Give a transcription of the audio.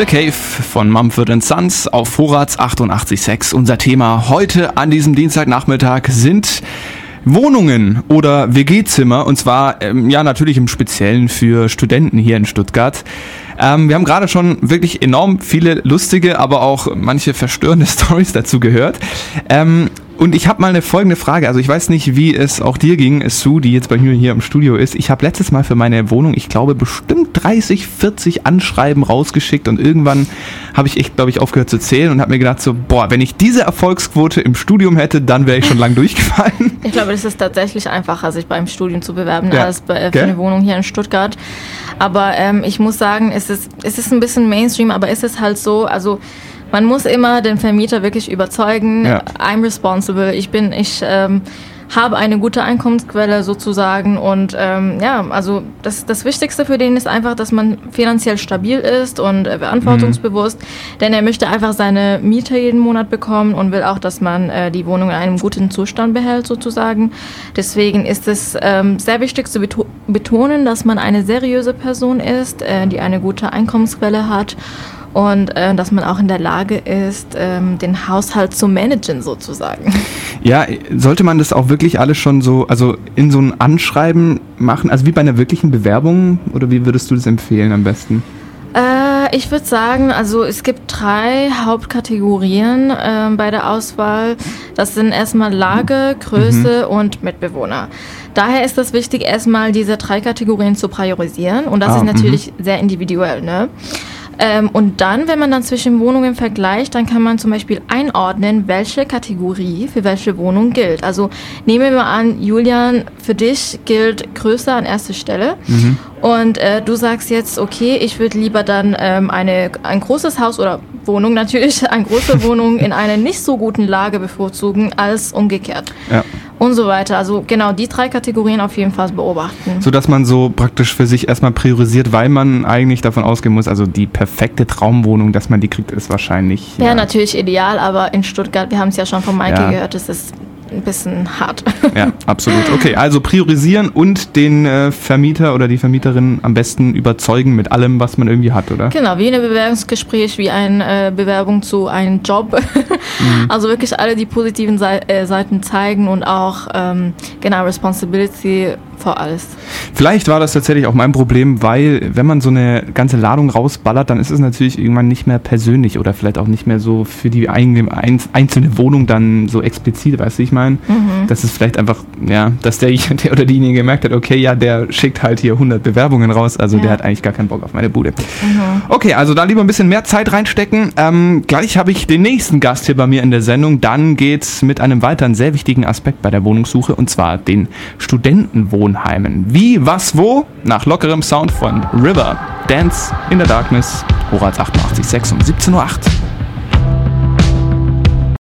The Cave von Mumford Sons auf Vorrats 88.6. Unser Thema heute an diesem Dienstagnachmittag sind Wohnungen oder WG-Zimmer und zwar ähm, ja natürlich im Speziellen für Studenten hier in Stuttgart. Ähm, wir haben gerade schon wirklich enorm viele lustige, aber auch manche verstörende Stories dazu gehört. Ähm, und ich habe mal eine folgende Frage. Also ich weiß nicht, wie es auch dir ging, Sue, die jetzt bei mir hier im Studio ist. Ich habe letztes Mal für meine Wohnung, ich glaube, bestimmt 30, 40 Anschreiben rausgeschickt und irgendwann habe ich echt, glaube ich, aufgehört zu zählen und habe mir gedacht so, boah, wenn ich diese Erfolgsquote im Studium hätte, dann wäre ich schon lang durchgefallen. Ich glaube, das ist tatsächlich einfacher, sich beim Studium zu bewerben, ja. als bei, äh, für eine Wohnung hier in Stuttgart. Aber ähm, ich muss sagen, es ist, es ist ein bisschen Mainstream, aber es ist halt so, also man muss immer den Vermieter wirklich überzeugen, ja. I'm responsible, ich bin, ich ähm, habe eine gute Einkommensquelle sozusagen und ähm, ja, also das, das Wichtigste für den ist einfach, dass man finanziell stabil ist und äh, verantwortungsbewusst, mhm. denn er möchte einfach seine Miete jeden Monat bekommen und will auch, dass man äh, die Wohnung in einem guten Zustand behält sozusagen. Deswegen ist es ähm, sehr wichtig zu beto betonen, dass man eine seriöse Person ist, äh, die eine gute Einkommensquelle hat und äh, dass man auch in der Lage ist, ähm, den Haushalt zu managen sozusagen. Ja, sollte man das auch wirklich alles schon so, also in so ein Anschreiben machen, also wie bei einer wirklichen Bewerbung oder wie würdest du das empfehlen am besten? Äh, ich würde sagen, also es gibt drei Hauptkategorien äh, bei der Auswahl. Das sind erstmal Lage, Größe mhm. und Mitbewohner. Daher ist es wichtig, erstmal diese drei Kategorien zu priorisieren und das ah, ist natürlich mh. sehr individuell. Ne? Ähm, und dann, wenn man dann zwischen Wohnungen vergleicht, dann kann man zum Beispiel einordnen, welche Kategorie für welche Wohnung gilt. Also nehmen wir an, Julian, für dich gilt Größe an erster Stelle. Mhm. Und äh, du sagst jetzt, okay, ich würde lieber dann ähm, eine, ein großes Haus oder Wohnung natürlich, eine große Wohnung in einer nicht so guten Lage bevorzugen als umgekehrt. Ja und so weiter. Also genau die drei Kategorien auf jeden Fall beobachten. So dass man so praktisch für sich erstmal priorisiert, weil man eigentlich davon ausgehen muss, also die perfekte Traumwohnung, dass man die kriegt, ist wahrscheinlich. Ja, ja natürlich ideal, aber in Stuttgart, wir haben es ja schon von Maike ja. gehört, es ist ein bisschen hart. Ja, absolut. Okay, also priorisieren und den äh, Vermieter oder die Vermieterin am besten überzeugen mit allem, was man irgendwie hat, oder? Genau, wie ein Bewerbungsgespräch, wie eine äh, Bewerbung zu einem Job. mhm. Also wirklich alle die positiven äh, Seiten zeigen und auch ähm, genau Responsibility vor alles. Vielleicht war das tatsächlich auch mein Problem, weil wenn man so eine ganze Ladung rausballert, dann ist es natürlich irgendwann nicht mehr persönlich oder vielleicht auch nicht mehr so für die einzelne Wohnung dann so explizit, weißt du, ich meine, mhm. das ist vielleicht einfach, ja, dass der, der oder diejenige gemerkt hat, okay, ja, der schickt halt hier 100 Bewerbungen raus, also ja. der hat eigentlich gar keinen Bock auf meine Bude. Mhm. Okay, also da lieber ein bisschen mehr Zeit reinstecken. Ähm, gleich habe ich den nächsten Gast hier bei mir in der Sendung. Dann geht es mit einem weiteren sehr wichtigen Aspekt bei der Wohnungssuche und zwar den Studentenwohnungen. Wohnheimen. Wie, was, wo? Nach lockerem Sound von River. Dance in the Darkness. Horaz 88.6 um 17.08 Uhr.